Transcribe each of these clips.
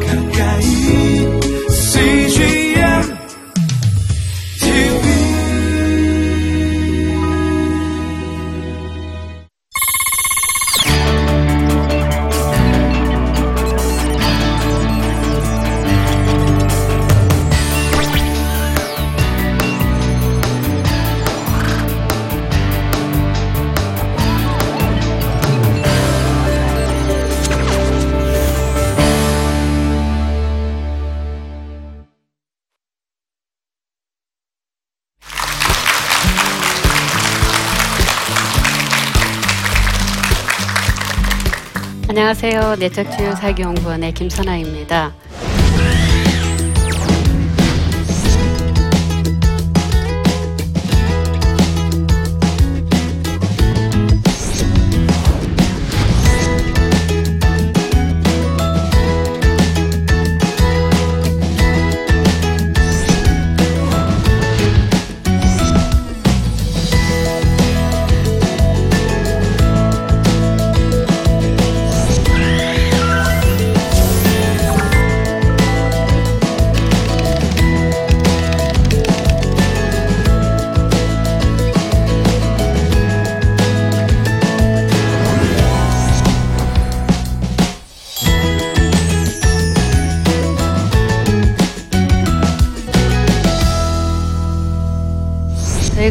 가까 안녕하세요. 내적치유 사기연구원의 김선아입니다.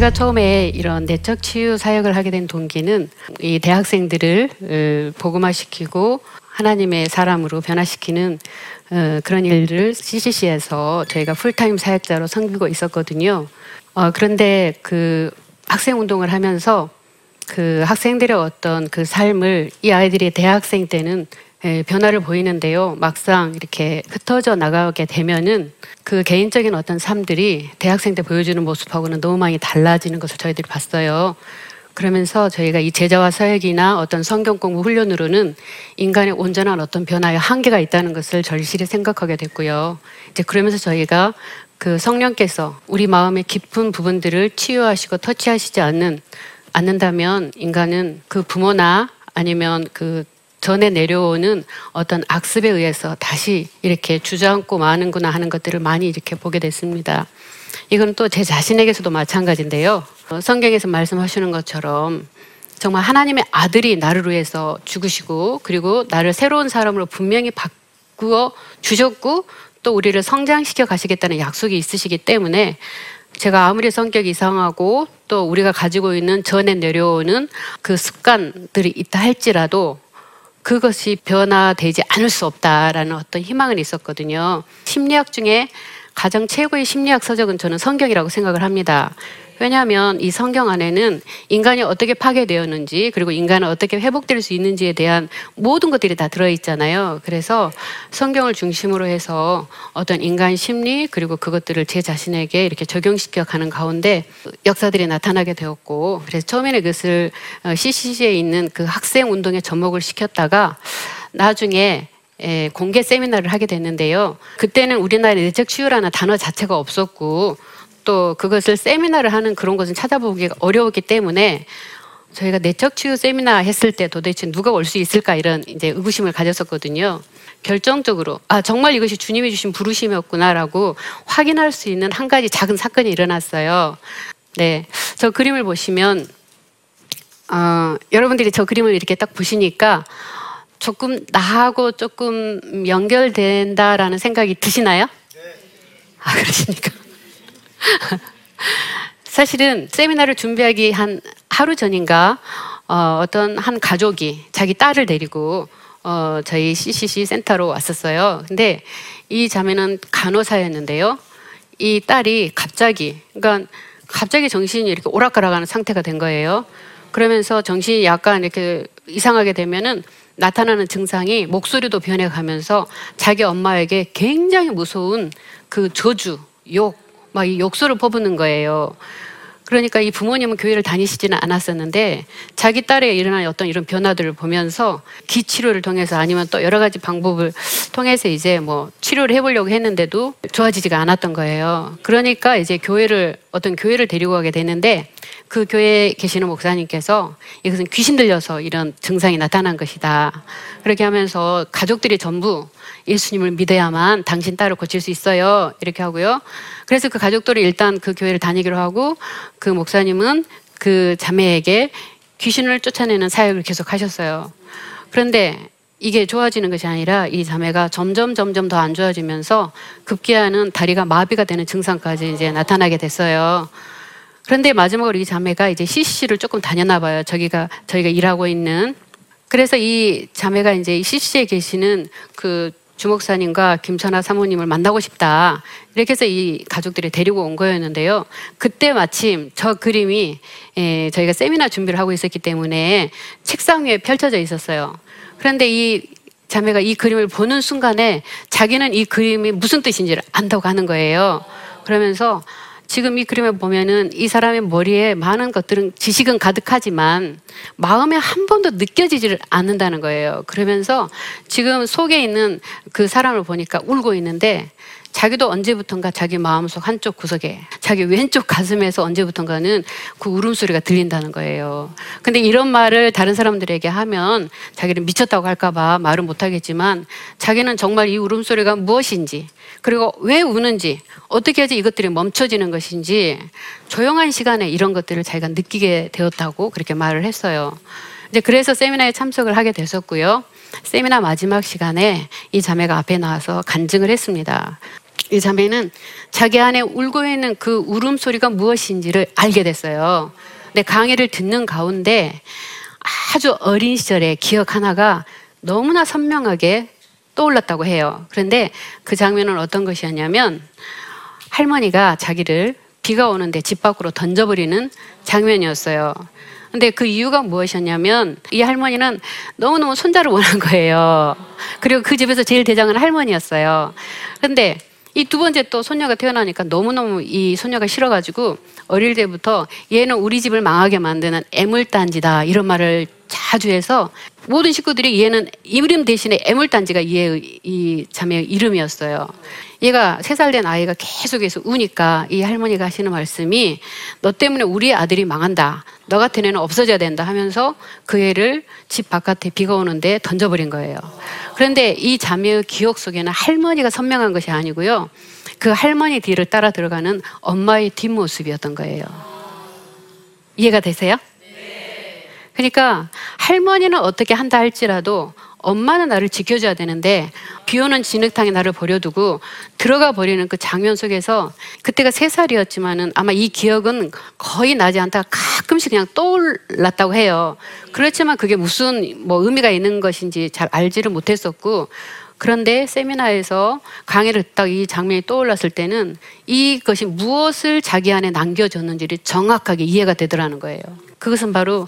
저희가 처음에 이런 내적 치유 사역을 하게 된 동기는 이 대학생들을 어, 복음화시키고 하나님의 사람으로 변화시키는 어, 그런 일을 CCC에서 저희가 풀타임 사역자로 섬기고 있었거든요. 어, 그런데 그 학생 운동을 하면서 그 학생들의 어떤 그 삶을 이 아이들이 대학생 때는 예, 변화를 보이는데요. 막상 이렇게 흩어져 나가게 되면은 그 개인적인 어떤 삶들이 대학생 때 보여주는 모습하고는 너무 많이 달라지는 것을 저희들이 봤어요. 그러면서 저희가 이 제자와 사역이나 어떤 성경 공부 훈련으로는 인간의 온전한 어떤 변화에 한계가 있다는 것을 절실히 생각하게 됐고요. 이제 그러면서 저희가 그 성령께서 우리 마음의 깊은 부분들을 치유하시고 터치하시지 않는 않는다면 인간은 그 부모나 아니면 그 전에 내려오는 어떤 악습에 의해서 다시 이렇게 주저앉고 마는구나 하는 것들을 많이 이렇게 보게 됐습니다. 이건 또 제 자신에게서도 마찬가지인데요. 어, 성경에서 말씀하시는 것처럼 정말 하나님의 아들이 나를 위해서 죽으시고 그리고 나를 새로운 사람으로 분명히 바꾸어 주셨고 또 우리를 성장시켜 가시겠다는 약속이 있으시기 때문에 제가 아무리 성격이 이상하고 또 우리가 가지고 있는 전에 내려오는 그 습관들이 있다 할지라도 그것이 변화되지 않을 수 없다라는 어떤 희망은 있었거든요. 심리학 중에 가장 최고의 심리학 서적은 저는 성경이라고 생각을 합니다. 왜냐하면 이 성경 안에는 인간이 어떻게 파괴되었는지 그리고 인간은 어떻게 회복될 수 있는지에 대한 모든 것들이 다 들어있잖아요. 그래서 성경을 중심으로 해서 어떤 인간 심리 그리고 그것들을 제 자신에게 이렇게 적용시켜 가는 가운데 역사들이 나타나게 되었고 그래서 처음에는 그것을 CCC에 있는 그 학생 운동에 접목을 시켰다가 나중에 예, 공개 세미나를 하게 됐는데요. 그때는 우리나라에 내적 치유라는 단어 자체가 없었고 또 그것을 세미나를 하는 그런 것은 찾아보기가 어려웠기 때문에 저희가 내적 치유 세미나 했을 때 도대체 누가 올 수 있을까 이런 이제 의구심을 가졌었거든요. 결정적으로 아 정말 이것이 주님이 주신 부르심이었구나라고 확인할 수 있는 한 가지 작은 사건이 일어났어요. 네, 저 그림을 보시면 어, 여러분들이 저 그림을 이렇게 딱 보시니까 조금 나하고 조금 연결된다라는 생각이 드시나요? 아 그러십니까? 사실은 세미나를 준비하기 한 하루 전인가 어, 어떤 한 가족이 자기 딸을 데리고 어, 저희 CCC 센터로 왔었어요. 근데 이 자매는 간호사였는데요. 이 딸이 갑자기, 그러니까 갑자기 정신이 이렇게 오락가락하는 상태가 된 거예요. 그러면서 정신이 약간 이렇게 이상하게 되면은 나타나는 증상이 목소리도 변해가면서 자기 엄마에게 굉장히 무서운 그 저주, 욕, 막 이 욕설을 퍼붓는 거예요. 그러니까 이 부모님은 교회를 다니시지는 않았었는데 자기 딸의 일어난 어떤 이런 변화들을 보면서 기치료를 통해서 아니면 또 여러 가지 방법을 통해서 이제 뭐 치료를 해보려고 했는데도 좋아지지가 않았던 거예요. 그러니까 이제 교회를 어떤 교회를 데리고 가게 되는데 그 교회에 계시는 목사님께서 이것은 귀신 들려서 이런 증상이 나타난 것이다. 그렇게 하면서 가족들이 전부 예수님을 믿어야만 당신 딸을 고칠 수 있어요. 이렇게 하고요. 그래서 그 가족들이 일단 그 교회를 다니기로 하고 그 목사님은 그 자매에게 귀신을 쫓아내는 사역을 계속 하셨어요. 그런데 이게 좋아지는 것이 아니라 이 자매가 점점 점점 더 안 좋아지면서 급기야는 다리가 마비가 되는 증상까지 이제 나타나게 됐어요. 그런데 마지막으로 이 자매가 이제 CC를 조금 다녔나 봐요. 저기가 저희가 일하고 있는 그래서 이 자매가 이제 이 CC에 계시는 그 주목사님과 김천아 사모님을 만나고 싶다. 이렇게 해서 이 가족들이 데리고 온 거였는데요. 그때 마침 저 그림이 에, 저희가 세미나 준비를 하고 있었기 때문에 책상 위에 펼쳐져 있었어요. 그런데 이 자매가 이 그림을 보는 순간에 자기는 이 그림이 무슨 뜻인지를 안다고 하는 거예요. 그러면서 지금 이 그림을 보면은 이 사람의 머리에 많은 것들은 지식은 가득하지만 마음에 한 번도 느껴지지를 않는다는 거예요. 그러면서 지금 속에 있는 그 사람을 보니까 울고 있는데 자기도 언제부턴가 자기 마음속 한쪽 구석에 자기 왼쪽 가슴에서 언제부턴가는 그 울음소리가 들린다는 거예요. 근데 이런 말을 다른 사람들에게 하면 자기를 미쳤다고 할까봐 말은 못하겠지만 자기는 정말 이 울음소리가 무엇인지 그리고 왜 우는지 어떻게 해야지 이것들이 멈춰지는 것인지 조용한 시간에 이런 것들을 자기가 느끼게 되었다고 그렇게 말을 했어요. 이제 그래서 세미나에 참석을 하게 됐었고요. 세미나 마지막 시간에 이 자매가 앞에 나와서 간증을 했습니다. 이 자매는 자기 안에 울고 있는 그 울음소리가 무엇인지를 알게 됐어요. 근데 강의를 듣는 가운데 아주 어린 시절의 기억 하나가 너무나 선명하게 떠올랐다고 해요. 그런데 그 장면은 어떤 것이었냐면 할머니가 자기를 비가 오는데 집 밖으로 던져버리는 장면이었어요. 근데 그 이유가 무엇이었냐면 이 할머니는 너무너무 손자를 원한 거예요. 그리고 그 집에서 제일 대장은 할머니였어요. 근데 이 두 번째 또 손녀가 태어나니까 너무너무 이 손녀가 싫어가지고 어릴 때부터 얘는 우리 집을 망하게 만드는 애물단지다 이런 말을 자주 해서 모든 식구들이 얘는 이름 대신에 애물단지가 얘의 이 자매의 이름이었어요. 얘가 세 살 된 아이가 계속해서 우니까 이 할머니가 하시는 말씀이 너 때문에 우리 아들이 망한다. 너 같은 애는 없어져야 된다 하면서 그 애를 집 바깥에 비가 오는데 던져버린 거예요. 그런데 이 자매의 기억 속에는 할머니가 선명한 것이 아니고요. 그 할머니 뒤를 따라 들어가는 엄마의 뒷모습이었던 거예요. 이해가 되세요? 그러니까 할머니는 어떻게 한다 할지라도 엄마는 나를 지켜줘야 되는데 비 오는 진흙탕에 나를 버려두고 들어가 버리는 그 장면 속에서 그때가 세 살이었지만은 아마 이 기억은 거의 나지 않다가 가끔씩 그냥 떠올랐다고 해요. 그렇지만 그게 무슨 뭐 의미가 있는 것인지 잘 알지를 못했었고 그런데 세미나에서 강의를 듣다가 이 장면이 떠올랐을 때는 이것이 무엇을 자기 안에 남겨줬는지를 정확하게 이해가 되더라는 거예요. 그것은 바로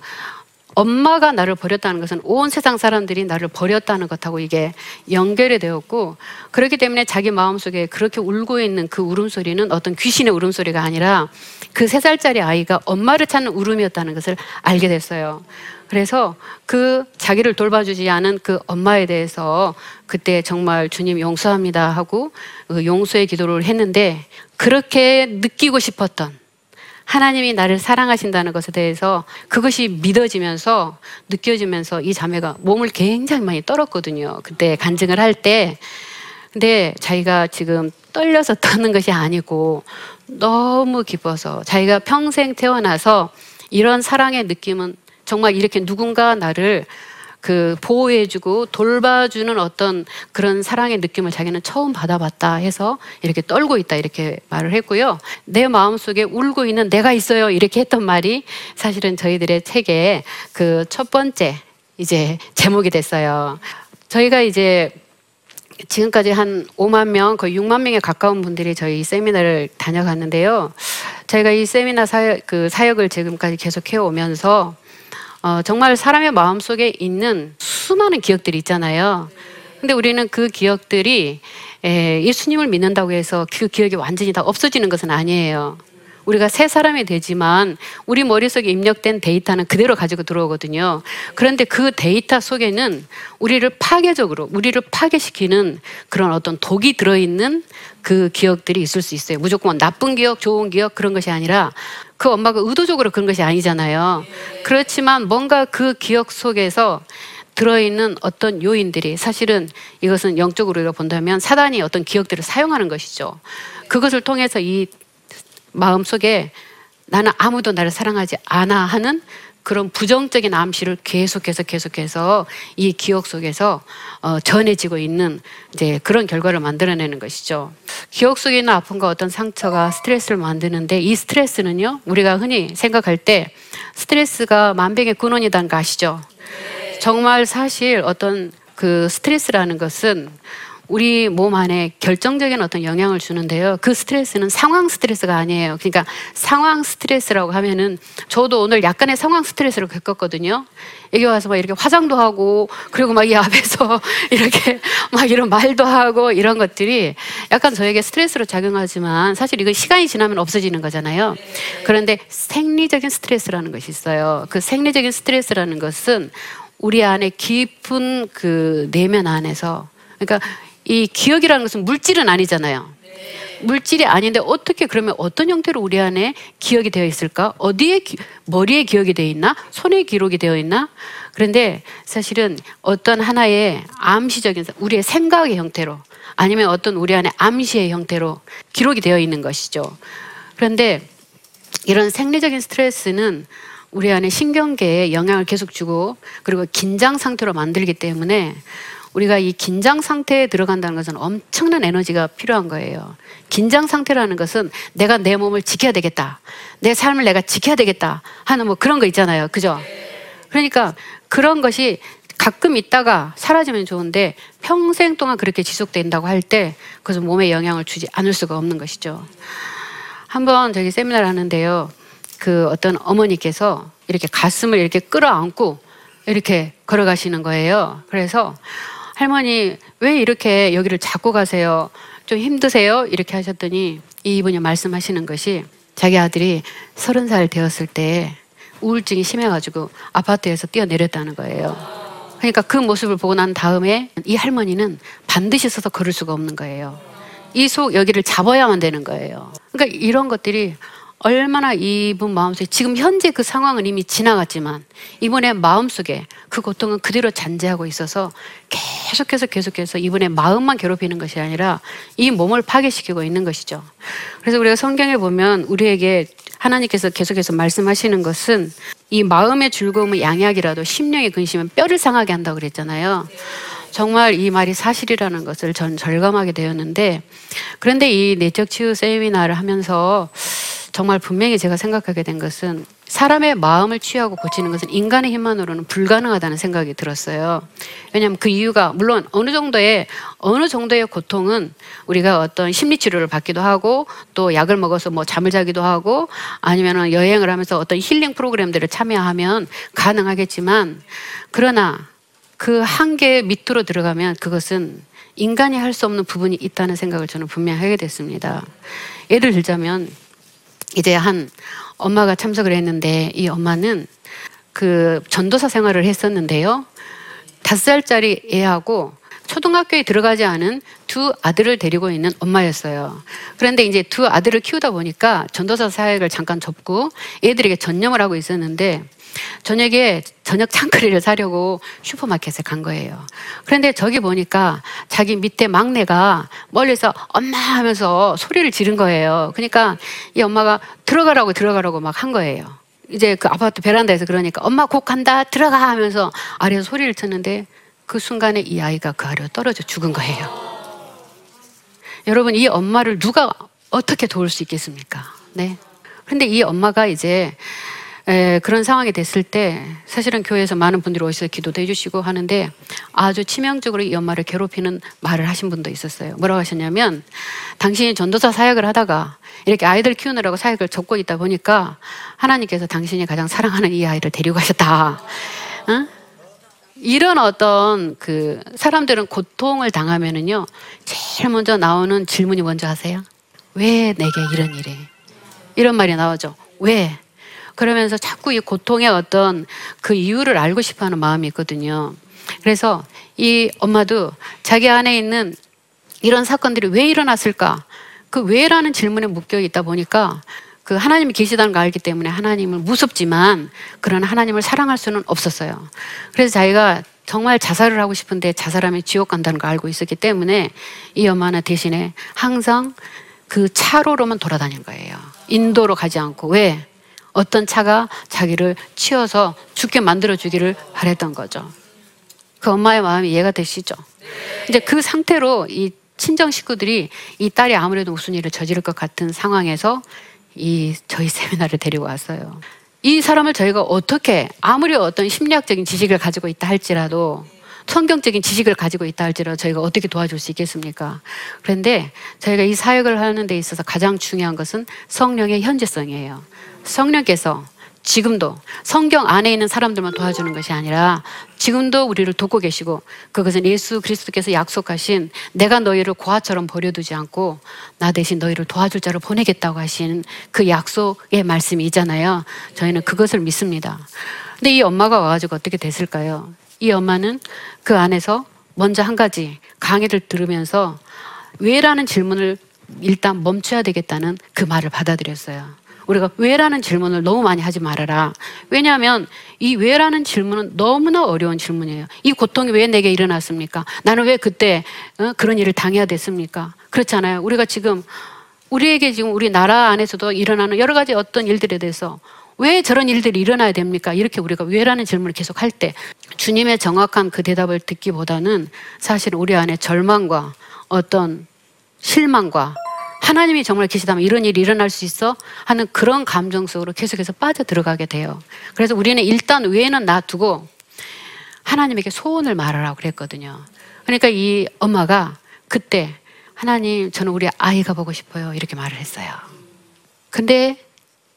엄마가 나를 버렸다는 것은 온 세상 사람들이 나를 버렸다는 것하고 이게 연결이 되었고 그렇기 때문에 자기 마음속에 그렇게 울고 있는 그 울음소리는 어떤 귀신의 울음소리가 아니라 그 세 살짜리 아이가 엄마를 찾는 울음이었다는 것을 알게 됐어요. 그래서 그 자기를 돌봐주지 않은 그 엄마에 대해서 그때 정말 주님 용서합니다 하고 그 용서의 기도를 했는데 그렇게 느끼고 싶었던 하나님이 나를 사랑하신다는 것에 대해서 그것이 믿어지면서 느껴지면서 이 자매가 몸을 굉장히 많이 떨었거든요. 그때 간증을 할 때. 근데 자기가 지금 떨려서 떠는 것이 아니고 너무 기뻐서 자기가 평생 태어나서 이런 사랑의 느낌은 정말 이렇게 누군가 나를 그 보호해주고 돌봐주는 어떤 그런 사랑의 느낌을 자기는 처음 받아봤다 해서 이렇게 떨고 있다 이렇게 말을 했고요. 내 마음속에 울고 있는 내가 있어요 이렇게 했던 말이 사실은 저희들의 책의 그 첫 번째 이제 제목이 됐어요. 저희가 이제 지금까지 한 5만 명, 거의 6만 명에 가까운 분들이 저희 세미나를 다녀갔는데요. 저희가 이 세미나 사역, 그 사역을 지금까지 계속 해오면서 어, 정말 사람의 마음 속에 있는 수많은 기억들이 있잖아요. 근데 우리는 그 기억들이 에, 예수님을 믿는다고 해서 그 기억이 완전히 다 없어지는 것은 아니에요. 우리가 새 사람이 되지만 우리 머릿속에 입력된 데이터는 그대로 가지고 들어오거든요. 그런데 그 데이터 속에는 우리를 파괴적으로, 우리를 파괴시키는 그런 어떤 독이 들어있는 그 기억들이 있을 수 있어요. 무조건 나쁜 기억, 좋은 기억 그런 것이 아니라 그 엄마가 의도적으로 그런 것이 아니잖아요. 그렇지만 뭔가 그 기억 속에서 들어있는 어떤 요인들이 사실은 이것은 영적으로 우리가 본다면 사단이 어떤 기억들을 사용하는 것이죠. 그것을 통해서 이 마음 속에 나는 아무도 나를 사랑하지 않아 하는 그런 부정적인 암시를 계속해서 계속해서 이 기억 속에서 어, 전해지고 있는 이제 그런 결과를 만들어내는 것이죠. 기억 속에 있는 아픔과 어떤 상처가 스트레스를 만드는데 이 스트레스는요 우리가 흔히 생각할 때 스트레스가 만병의 근원이라는 거 아시죠? 정말 사실 어떤 그 스트레스라는 것은 우리 몸 안에 결정적인 어떤 영향을 주는데요. 그 스트레스는 상황 스트레스가 아니에요. 그러니까 상황 스트레스라고 하면은 저도 오늘 약간의 상황 스트레스를 겪었거든요. 여기 와서 막 이렇게 화장도 하고 그리고 막 이 앞에서 이렇게 막 이런 말도 하고 이런 것들이 약간 저에게 스트레스로 작용하지만 사실 이건 시간이 지나면 없어지는 거잖아요. 그런데 생리적인 스트레스라는 것이 있어요. 그 생리적인 스트레스라는 것은 우리 안에 깊은 그 내면 안에서 그러니까 이 기억이라는 것은 물질은 아니잖아요. 물질이 아닌데 어떻게 그러면 어떤 형태로 우리 안에 기억이 되어 있을까? 어디에 기, 머리에 기억이 되어 있나? 손에 기록이 되어 있나? 그런데 사실은 어떤 하나의 암시적인 우리의 생각의 형태로 아니면 어떤 우리 안에 암시의 형태로 기록이 되어 있는 것이죠. 그런데 이런 생리적인 스트레스는 우리 안에 신경계에 영향을 계속 주고 그리고 긴장 상태로 만들기 때문에 우리가 이 긴장 상태에 들어간다는 것은 엄청난 에너지가 필요한 거예요. 긴장 상태라는 것은 내가 내 몸을 지켜야 되겠다. 내 삶을 내가 지켜야 되겠다. 하는 뭐 그런 거 있잖아요. 그죠? 그러니까 그런 것이 가끔 있다가 사라지면 좋은데 평생 동안 그렇게 지속된다고 할 때 그것은 몸에 영향을 주지 않을 수가 없는 것이죠. 한번 저기 세미나를 하는데요. 그 어떤 어머니께서 이렇게 가슴을 이렇게 끌어안고 이렇게 걸어가시는 거예요. 그래서 할머니 왜 이렇게 여기를 잡고 가세요? 좀 힘드세요? 이렇게 하셨더니 이분이 말씀하시는 것이 자기 아들이 서른 살 되었을 때 우울증이 심해가지고 아파트에서 뛰어내렸다는 거예요. 그러니까 그 모습을 보고 난 다음에 이 할머니는 반드시 서서 걸을 수가 없는 거예요. 이 속 여기를 잡아야만 되는 거예요. 그러니까 이런 것들이 얼마나 이분 마음속에 지금 현재 그 상황은 이미 지나갔지만 이분의 마음속에 그 고통은 그대로 잔재하고 있어서 계속해서 계속해서 이분의 마음만 괴롭히는 것이 아니라 이 몸을 파괴시키고 있는 것이죠. 그래서 우리가 성경에 보면 우리에게 하나님께서 계속해서 말씀하시는 것은 이 마음의 즐거움은 양약이라도 심령의 근심은 뼈를 상하게 한다고 그랬잖아요. 정말 이 말이 사실이라는 것을 전 절감하게 되었는데 그런데 이 내적 치유 세미나를 하면서 정말 분명히 제가 생각하게 된 것은 사람의 마음을 취하고 고치는 것은 인간의 힘만으로는 불가능하다는 생각이 들었어요. 왜냐하면 그 이유가 물론 어느 정도의 어느 정도의 고통은 우리가 어떤 심리 치료를 받기도 하고 또 약을 먹어서 뭐 잠을 자기도 하고 아니면은 여행을 하면서 어떤 힐링 프로그램들을 참여하면 가능하겠지만 그러나 그 한계 밑으로 들어가면 그것은 인간이 할 수 없는 부분이 있다는 생각을 저는 분명히 하게 됐습니다. 예를 들자면 이제 한 엄마가 참석을 했는데 이 엄마는 그 전도사 생활을 했었는데요. 다섯 살짜리 애하고 초등학교에 들어가지 않은 두 아들을 데리고 있는 엄마였어요. 그런데 이제 두 아들을 키우다 보니까 전도사 사역을 잠깐 접고 애들에게 전념을 하고 있었는데 저녁에 저녁 창거리를 사려고 슈퍼마켓에 간 거예요. 그런데 저기 보니까 자기 밑에 막내가 멀리서 엄마 하면서 소리를 지른 거예요. 그러니까 이 엄마가 들어가라고 들어가라고 막 한 거예요. 이제 그 아파트 베란다에서 그러니까 엄마 곧 간다 들어가 하면서 아래에서 소리를 쳤는데 그 순간에 이 아이가 그 아래로 떨어져 죽은 거예요. 여러분 이 엄마를 누가 어떻게 도울 수 있겠습니까? 네. 근데 이 엄마가 이제 에, 그런 상황이 됐을 때 사실은 교회에서 많은 분들이 오셔서 기도도 해주시고 하는데 아주 치명적으로 이 엄마를 괴롭히는 말을 하신 분도 있었어요. 뭐라고 하셨냐면 당신이 전도사 사역을 하다가 이렇게 아이들 키우느라고 사역을 접고 있다 보니까 하나님께서 당신이 가장 사랑하는 이 아이를 데리고 가셨다. 응? 이런 어떤 그 사람들은 고통을 당하면은요 제일 먼저 나오는 질문이 뭔지 아세요? 왜 내게 이런 일이? 이런 말이 나오죠. 왜? 그러면서 자꾸 이 고통의 어떤 그 이유를 알고 싶어 하는 마음이 있거든요. 그래서 이 엄마도 자기 안에 있는 이런 사건들이 왜 일어났을까? 그 왜라는 질문에 묶여 있다 보니까 그 하나님이 계시다는 걸 알기 때문에 하나님을 무섭지만 그런 하나님을 사랑할 수는 없었어요. 그래서 자기가 정말 자살을 하고 싶은데 자살하면 지옥 간다는 걸 알고 있었기 때문에 이 엄마는 대신에 항상 그 차로로만 돌아다닌 거예요. 인도로 가지 않고 왜? 어떤 차가 자기를 치워서 죽게 만들어 주기를 바랬던 거죠. 그 엄마의 마음이 이해가 되시죠? 이제 그 상태로 이 친정 식구들이 이 딸이 아무래도 무슨 일을 저지를 것 같은 상황에서 이 저희 세미나를 데리고 왔어요. 이 사람을 저희가 어떻게 아무리 어떤 심리학적인 지식을 가지고 있다 할지라도 성경적인 지식을 가지고 있다 할지라도 저희가 어떻게 도와줄 수 있겠습니까? 그런데 저희가 이 사역을 하는 데 있어서 가장 중요한 것은 성령의 현재성이에요. 성령께서 지금도 성경 안에 있는 사람들만 도와주는 것이 아니라 지금도 우리를 돕고 계시고 그것은 예수 그리스도께서 약속하신 내가 너희를 고아처럼 버려두지 않고 나 대신 너희를 도와줄 자를 보내겠다고 하신 그 약속의 말씀이잖아요. 저희는 그것을 믿습니다. 근데 이 엄마가 와가지고 어떻게 됐을까요? 이 엄마는 그 안에서 먼저 한 가지 강의를 들으면서 왜라는 질문을 일단 멈춰야 되겠다는 그 말을 받아들였어요. 우리가 왜라는 질문을 너무 많이 하지 말아라. 왜냐하면 이 왜라는 질문은 너무나 어려운 질문이에요. 이 고통이 왜 내게 일어났습니까? 나는 왜 그때 어, 그런 일을 당해야 됐습니까? 그렇잖아요. 우리가 지금 우리에게 지금 우리 나라 안에서도 일어나는 여러 가지 어떤 일들에 대해서 왜 저런 일들이 일어나야 됩니까? 이렇게 우리가 왜라는 질문을 계속 할 때 주님의 정확한 그 대답을 듣기보다는 사실 우리 안에 절망과 어떤 실망과 하나님이 정말 계시다면 이런 일이 일어날 수 있어 하는 그런 감정 속으로 계속해서 빠져 들어가게 돼요. 그래서 우리는 일단 외에는 놔두고 하나님에게 소원을 말하라고 그랬거든요. 그러니까 이 엄마가 그때 하나님 저는 우리 아이가 보고 싶어요 이렇게 말을 했어요. 근데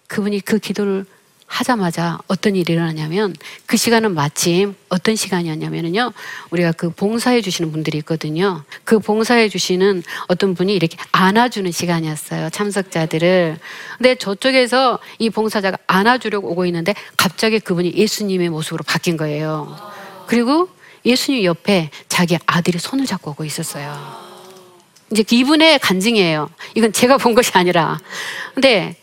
그분이 그 기도를 하자마자 어떤 일이 일어나냐면 그 시간은 마침 어떤 시간이었냐면요 우리가 그 봉사해 주시는 분들이 있거든요. 그 봉사해 주시는 어떤 분이 이렇게 안아주는 시간이었어요 참석자들을. 근데 저쪽에서 이 봉사자가 안아주려고 오고 있는데 갑자기 그분이 예수님의 모습으로 바뀐 거예요. 그리고 예수님 옆에 자기 아들이 손을 잡고 오고 있었어요. 이제 이분의 간증이에요. 이건 제가 본 것이 아니라. 근데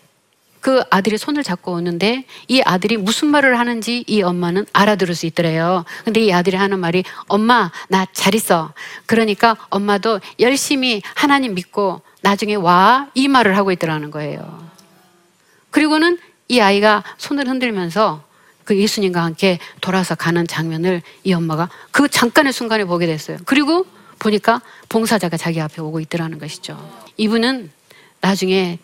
그 아들이 손을 잡고 오는데 이 아들이 무슨 말을 하는지 이 엄마는 알아들을 수 있더래요. 근데 이 아들이 하는 말이 엄마 나 잘 있어. 그러니까 엄마도 열심히 하나님 믿고 나중에 와 이 말을 하고 있더라는 거예요. 그리고는 이 아이가 손을 흔들면서 그 예수님과 함께 돌아서 가는 장면을 이 엄마가 그 잠깐의 순간에 보게 됐어요. 그리고 보니까 봉사자가 자기 앞에 오고 있더라는 것이죠. 이분은 나중에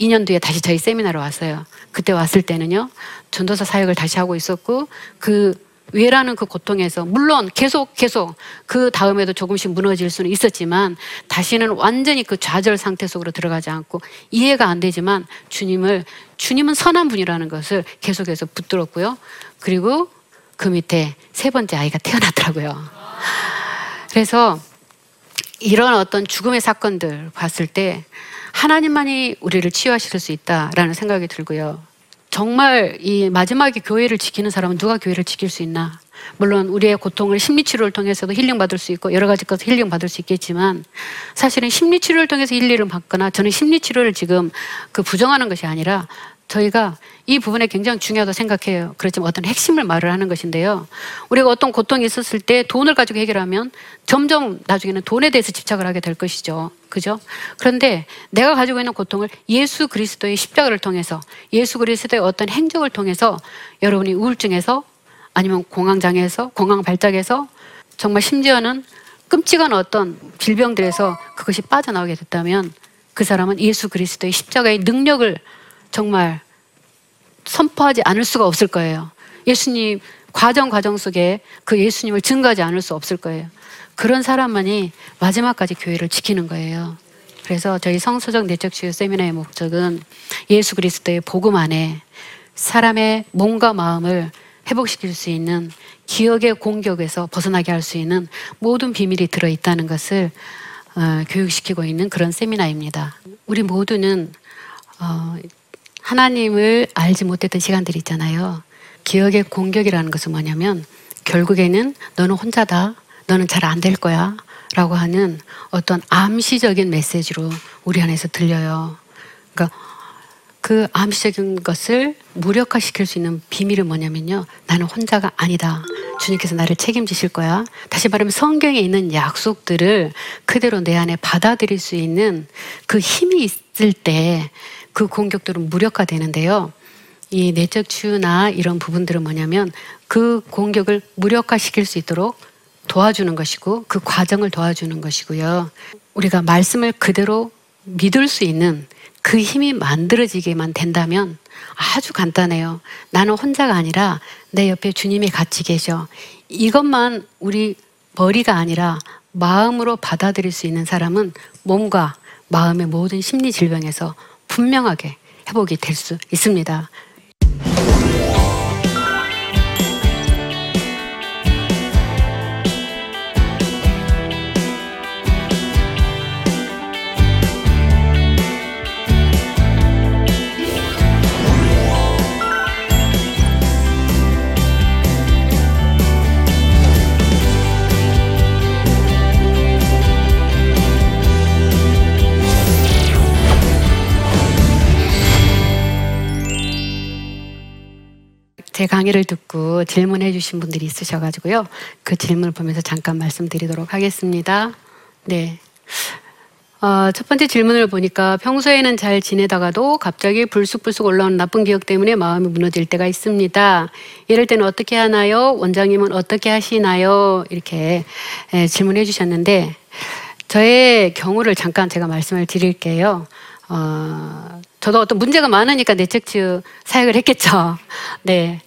2년 뒤에 다시 저희 세미나로 왔어요. 그때 왔을 때는요, 전도사 사역을 다시 하고 있었고, 그 왜라는 그 고통에서, 물론 계속 계속 그 다음에도 조금씩 무너질 수는 있었지만, 다시는 완전히 그 좌절 상태 속으로 들어가지 않고, 이해가 안 되지만, 주님을, 주님은 선한 분이라는 것을 계속해서 붙들었고요. 그리고 그 밑에 세 번째 아이가 태어났더라고요. 그래서 이런 어떤 죽음의 사건들 봤을 때, 하나님만이 우리를 치유하실 수 있다라는 생각이 들고요. 정말 이 마지막에 교회를 지키는 사람은 누가 교회를 지킬 수 있나? 물론 우리의 고통을 심리 치료를 통해서도 힐링 받을 수 있고 여러 가지 것을 힐링 받을 수 있겠지만 사실은 심리 치료를 통해서 힐링을 받거나 저는 심리 치료를 지금 그 부정하는 것이 아니라 저희가 이 부분에 굉장히 중요하다고 생각해요. 그렇지만 어떤 핵심을 말을 하는 것인데요. 우리가 어떤 고통이 있었을 때 돈을 가지고 해결하면 점점 나중에는 돈에 대해서 집착을 하게 될 것이죠. 그죠? 그런데 내가 가지고 있는 고통을 예수 그리스도의 십자가를 통해서 예수 그리스도의 어떤 행적을 통해서 여러분이 우울증에서 아니면 공황장애에서 공황 발작에서 정말 심지어는 끔찍한 어떤 질병들에서 그것이 빠져나오게 됐다면 그 사람은 예수 그리스도의 십자가의 능력을 정말 선포하지 않을 수가 없을 거예요. 예수님 과정 과정 속에 그 예수님을 증거하지 않을 수 없을 거예요. 그런 사람만이 마지막까지 교회를 지키는 거예요. 그래서 저희 성서적 내적 치유 세미나의 목적은 예수 그리스도의 복음 안에 사람의 몸과 마음을 회복시킬 수 있는 기억의 공격에서 벗어나게 할 수 있는 모든 비밀이 들어 있다는 것을 어, 교육시키고 있는 그런 세미나입니다. 우리 모두는 어, 하나님을 알지 못했던 시간들이 있잖아요. 기억의 공격이라는 것은 뭐냐면 결국에는 너는 혼자다. 너는 잘 안 될 거야. 라고 하는 어떤 암시적인 메시지로 우리 안에서 들려요. 그러니까 그 암시적인 것을 무력화시킬 수 있는 비밀은 뭐냐면요. 나는 혼자가 아니다. 주님께서 나를 책임지실 거야. 다시 말하면 성경에 있는 약속들을 그대로 내 안에 받아들일 수 있는 그 힘이 있을 때 그 공격들은 무력화되는데요. 이 내적 치유나 이런 부분들은 뭐냐면 그 공격을 무력화시킬 수 있도록 도와주는 것이고 그 과정을 도와주는 것이고요. 우리가 말씀을 그대로 믿을 수 있는 그 힘이 만들어지게만 된다면 아주 간단해요. 나는 혼자가 아니라 내 옆에 주님이 같이 계셔. 이것만 우리 머리가 아니라 마음으로 받아들일 수 있는 사람은 몸과 마음의 모든 심리 질병에서 분명하게 회복이 될 수 있습니다. 제 강의를 듣고 질문해 주신 분들이 있으셔가지고요. 그 질문을 보면서 잠깐 말씀드리도록 하겠습니다. 네. 어, 첫 번째 질문을 보니까 평소에는 잘 지내다가도 갑자기 불쑥불쑥 올라오는 나쁜 기억 때문에 마음이 무너질 때가 있습니다. 이럴 때는 어떻게 하나요? 원장님은 어떻게 하시나요? 이렇게 예, 질문해 주셨는데 저의 경우를 잠깐 제가 말씀을 드릴게요. 어, 저도 어떤 문제가 많으니까 내책치유 사역을 했겠죠. 네.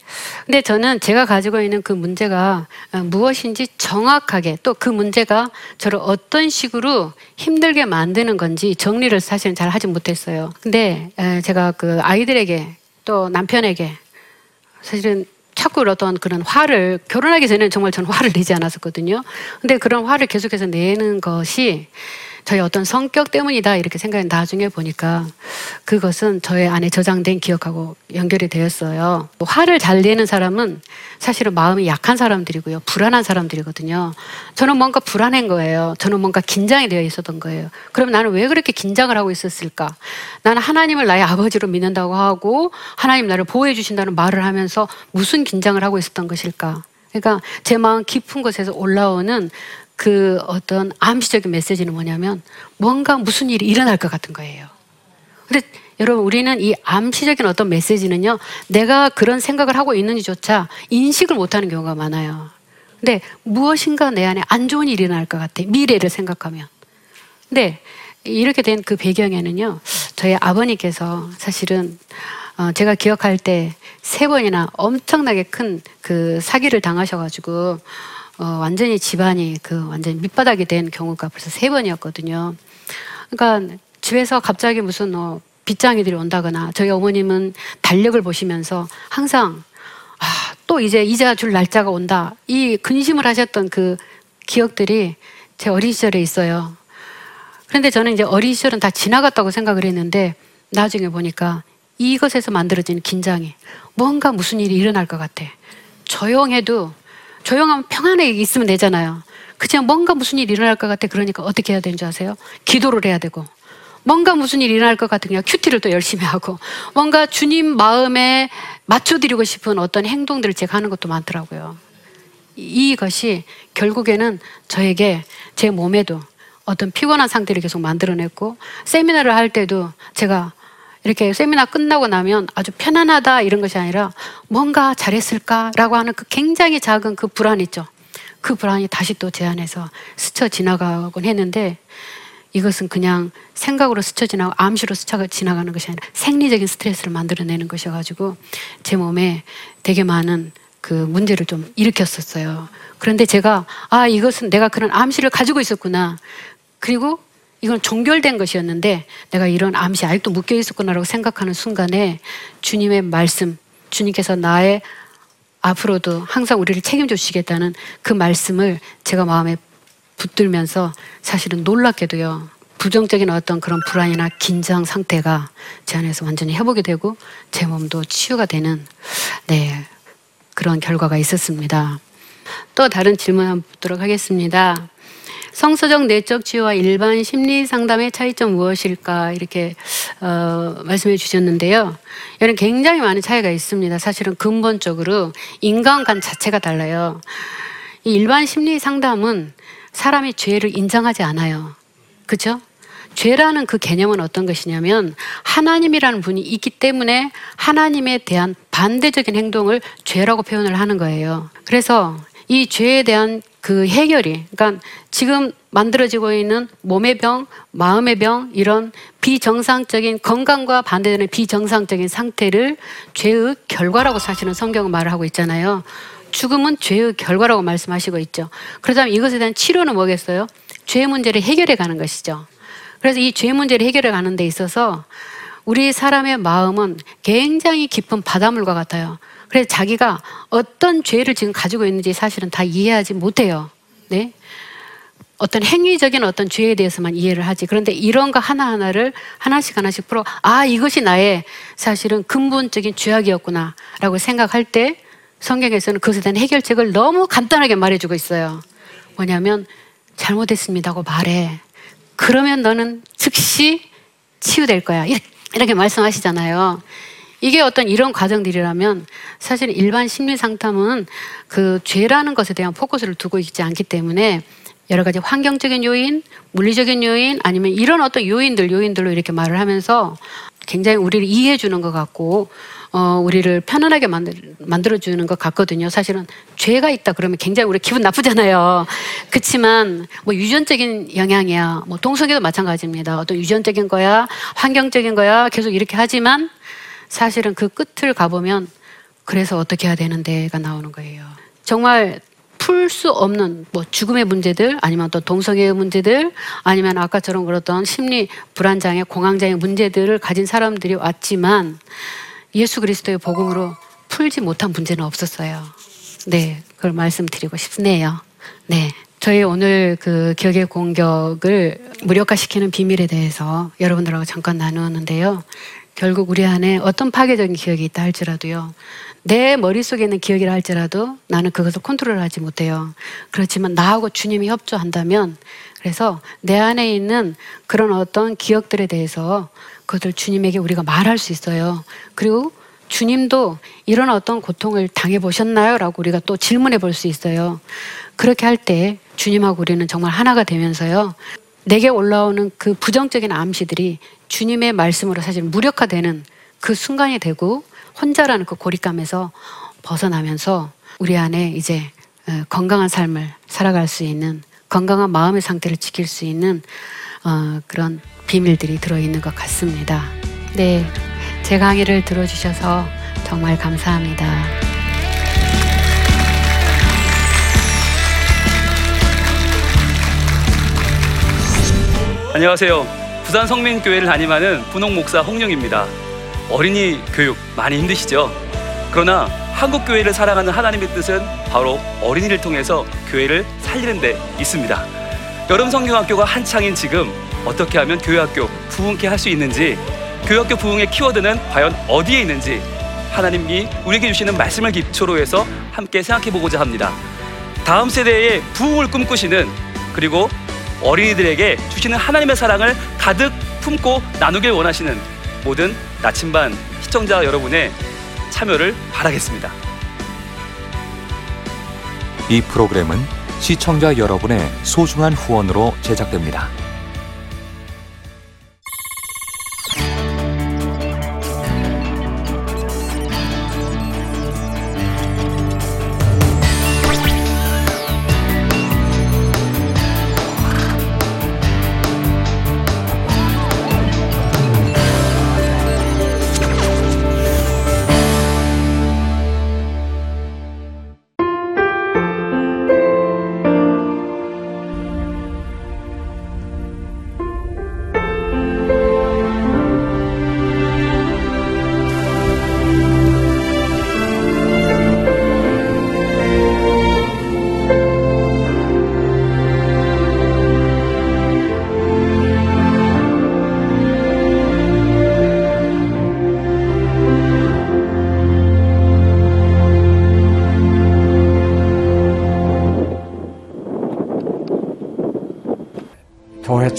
근데 저는 제가 가지고 있는 그 문제가 어, 무엇인지 정확하게 또 그 문제가 저를 어떤 식으로 힘들게 만드는 건지 정리를 사실은 잘 하지 못했어요. 근데 에, 제가 그 아이들에게 또 남편에게 사실은 자꾸 어떤 그런 화를 결혼하기 전에는 정말 저는 화를 내지 않았었거든요. 근데 그런 화를 계속해서 내는 것이 저의 어떤 성격 때문이다 이렇게 생각이 나중에 보니까 그것은 저의 안에 저장된 기억하고 연결이 되었어요. 화를 잘 내는 사람은 사실은 마음이 약한 사람들이고요. 불안한 사람들이거든요. 저는 뭔가 불안한 거예요. 저는 뭔가 긴장이 되어 있었던 거예요. 그럼 나는 왜 그렇게 긴장을 하고 있었을까? 나는 하나님을 나의 아버지로 믿는다고 하고 하나님 나를 보호해 주신다는 말을 하면서 무슨 긴장을 하고 있었던 것일까? 그러니까 제 마음 깊은 곳에서 올라오는 그 어떤 암시적인 메시지는 뭐냐면 뭔가 무슨 일이 일어날 것 같은 거예요. 근데 여러분 우리는 이 암시적인 어떤 메시지는요 내가 그런 생각을 하고 있는지조차 인식을 못하는 경우가 많아요. 근데 무엇인가 내 안에 안 좋은 일이 일어날 것 같아 미래를 생각하면. 근데 이렇게 된 그 배경에는요 저희 아버님께서 사실은 어, 제가 기억할 때 세 번이나 엄청나게 큰 그 사기를 당하셔가지고 어, 완전히 집안이 그 완전 밑바닥이 된 경우가 벌써 세 번이었거든요. 그러니까 집에서 갑자기 무슨 어, 빗장이들이 온다거나 저희 어머님은 달력을 보시면서 항상 아, 또 이제 이자 줄 날짜가 온다. 이 근심을 하셨던 그 기억들이 제 어린 시절에 있어요. 그런데 저는 이제 어린 시절은 다 지나갔다고 생각을 했는데 나중에 보니까 이것에서 만들어진 긴장이 뭔가 무슨 일이 일어날 것 같아. 조용해도 조용하면 평안하게 있으면 되잖아요. 그냥 뭔가 무슨 일이 일어날 것 같아. 그러니까 어떻게 해야 되는지 아세요? 기도를 해야 되고. 뭔가 무슨 일이 일어날 것 같으면 큐티를 또 열심히 하고. 뭔가 주님 마음에 맞춰드리고 싶은 어떤 행동들을 제가 하는 것도 많더라고요. 이것이 결국에는 저에게 제 몸에도 어떤 피곤한 상태를 계속 만들어냈고 세미나를 할 때도 제가 이렇게 세미나 끝나고 나면 아주 편안하다 이런 것이 아니라 뭔가 잘했을까라고 하는 그 굉장히 작은 그 불안 있죠. 그 불안이 다시 또 제 안에서 스쳐 지나가곤 했는데 이것은 그냥 생각으로 스쳐 지나고 암시로 스쳐 지나가는 것이 아니라 생리적인 스트레스를 만들어내는 것이어가지고 제 몸에 되게 많은 그 문제를 좀 일으켰었어요. 그런데 제가 아 이것은 내가 그런 암시를 가지고 있었구나. 그리고 이건 종결된 것이었는데 내가 이런 암시 아직도 묶여 있었구나라고 생각하는 순간에 주님의 말씀, 주님께서 나의 앞으로도 항상 우리를 책임져 주시겠다는 그 말씀을 제가 마음에 붙들면서 사실은 놀랍게도요. 부정적인 어떤 그런 불안이나 긴장 상태가 제 안에서 완전히 회복이 되고 제 몸도 치유가 되는 네 그런 결과가 있었습니다. 또 다른 질문 한번 보도록 하겠습니다. 성서적 내적 치유와 일반 심리 상담의 차이점 무엇일까 이렇게 어, 말씀해 주셨는데요. 이는 굉장히 많은 차이가 있습니다. 사실은 근본적으로 인간관 자체가 달라요. 이 일반 심리 상담은 사람이 죄를 인정하지 않아요. 그죠? 죄라는 그 개념은 어떤 것이냐면 하나님이라는 분이 있기 때문에 하나님에 대한 반대적인 행동을 죄라고 표현을 하는 거예요. 그래서 이 죄에 대한 그 해결이, 그러니까 지금 만들어지고 있는 몸의 병, 마음의 병, 이런 비정상적인 건강과 반대되는 비정상적인 상태를 죄의 결과라고 사실은 성경은 말을 하고 있잖아요. 죽음은 죄의 결과라고 말씀하시고 있죠. 그렇다면 이것에 대한 치료는 뭐겠어요? 죄 문제를 해결해 가는 것이죠. 그래서 이 죄 문제를 해결해 가는 데 있어서 우리 사람의 마음은 굉장히 깊은 바닷물과 같아요. 그래서 자기가 어떤 죄를 지금 가지고 있는지 사실은 다 이해하지 못해요. 네. 어떤 행위적인 어떤 죄에 대해서만 이해를 하지. 그런데 이런 거 하나하나를 하나씩 하나씩 풀어, 아, 이것이 나의 사실은 근본적인 죄악이었구나. 라고 생각할 때 성경에서는 그것에 대한 해결책을 너무 간단하게 말해주고 있어요. 뭐냐면, 잘못했습니다고 말해. 그러면 너는 즉시 치유될 거야. 이렇게 말씀하시잖아요. 이게 어떤 이런 과정들이라면 사실 일반 심리 상담은 그 죄라는 것에 대한 포커스를 두고 있지 않기 때문에 여러 가지 환경적인 요인, 물리적인 요인 아니면 이런 어떤 요인들, 요인들로 이렇게 말을 하면서 굉장히 우리를 이해해 주는 것 같고 어, 우리를 편안하게 만들, 만들 어주는 것 같거든요. 사실은 죄가 있다 그러면 굉장히 우리 기분 나쁘잖아요. 그렇지만 뭐 유전적인 영향이야. 뭐 동성애도 마찬가지입니다. 어떤 유전적인 거야, 환경적인 거야 계속 이렇게 하지만 사실은 그 끝을 가보면 그래서 어떻게 해야 되는데가 나오는 거예요. 정말 풀 수 없는 뭐 죽음의 문제들 아니면 또 동성애의 문제들 아니면 아까처럼 그랬던 심리 불안장애, 공황장애 문제들을 가진 사람들이 왔지만 예수 그리스도의 복음으로 풀지 못한 문제는 없었어요. 네, 그걸 말씀드리고 싶네요. 네. 저희 오늘 그 기억의 공격을 무력화시키는 비밀에 대해서 여러분들하고 잠깐 나누었는데요. 결국 우리 안에 어떤 파괴적인 기억이 있다 할지라도요. 내 머릿속에 있는 기억이라 할지라도 나는 그것을 컨트롤하지 못해요. 그렇지만 나하고 주님이 협조한다면 그래서 내 안에 있는 그런 어떤 기억들에 대해서 그것을 주님에게 우리가 말할 수 있어요. 그리고 주님도 이런 어떤 고통을 당해 보셨나요? 라고 우리가 또 질문해 볼 수 있어요. 그렇게 할 때 주님하고 우리는 정말 하나가 되면서요. 내게 올라오는 그 부정적인 암시들이 주님의 말씀으로 사실 무력화되는 그 순간이 되고 혼자라는 그 고립감에서 벗어나면서 우리 안에 이제 어, 건강한 삶을 살아갈 수 있는 건강한 마음의 상태를 지킬 수 있는 어, 그런 비밀들이 들어있는 것 같습니다. 네. 제 강의를 들어주셔서 정말 감사합니다. 안녕하세요. 부산 성민교회를 담임하는 분홍 목사 홍영입니다. 어린이 교육 많이 힘드시죠? 그러나 한국 교회를 사랑하는 하나님의 뜻은 바로 어린이를 통해서 교회를 살리는 데 있습니다. 여름 성경학교가 한창인 지금 어떻게 하면 교회학교 부흥케 할 수 있는지 교회학교 부흥의 키워드는 과연 어디에 있는지 하나님이 우리에게 주시는 말씀을 기초로 해서 함께 생각해 보고자 합니다. 다음 세대의 부흥을 꿈꾸시는 그리고 어린이들에게 주시는 하나님의 사랑을 가득 품고 나누길 원하시는 모든 나침반 시청자 여러분의 참여를 바라겠습니다. 이 프로그램은 시청자 여러분의 소중한 후원으로 제작됩니다.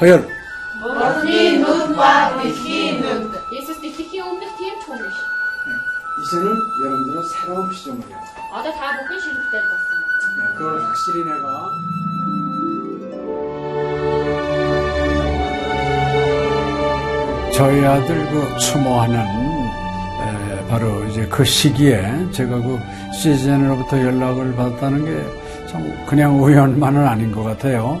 허연. 머리 눈과 귀 눈. 예수 스티키 오는 팀 총이시. 이제는 여러분들은 새로운 피조물이야. 아다 다 보기 싫을 때 봤어. 그걸 확실히 내가. 저희 아들 그 추모하는 바로 이제 그 시기에 제가 그 시즌으로부터 연락을 받았다는 게 참 그냥 우연만은 아닌 것 같아요.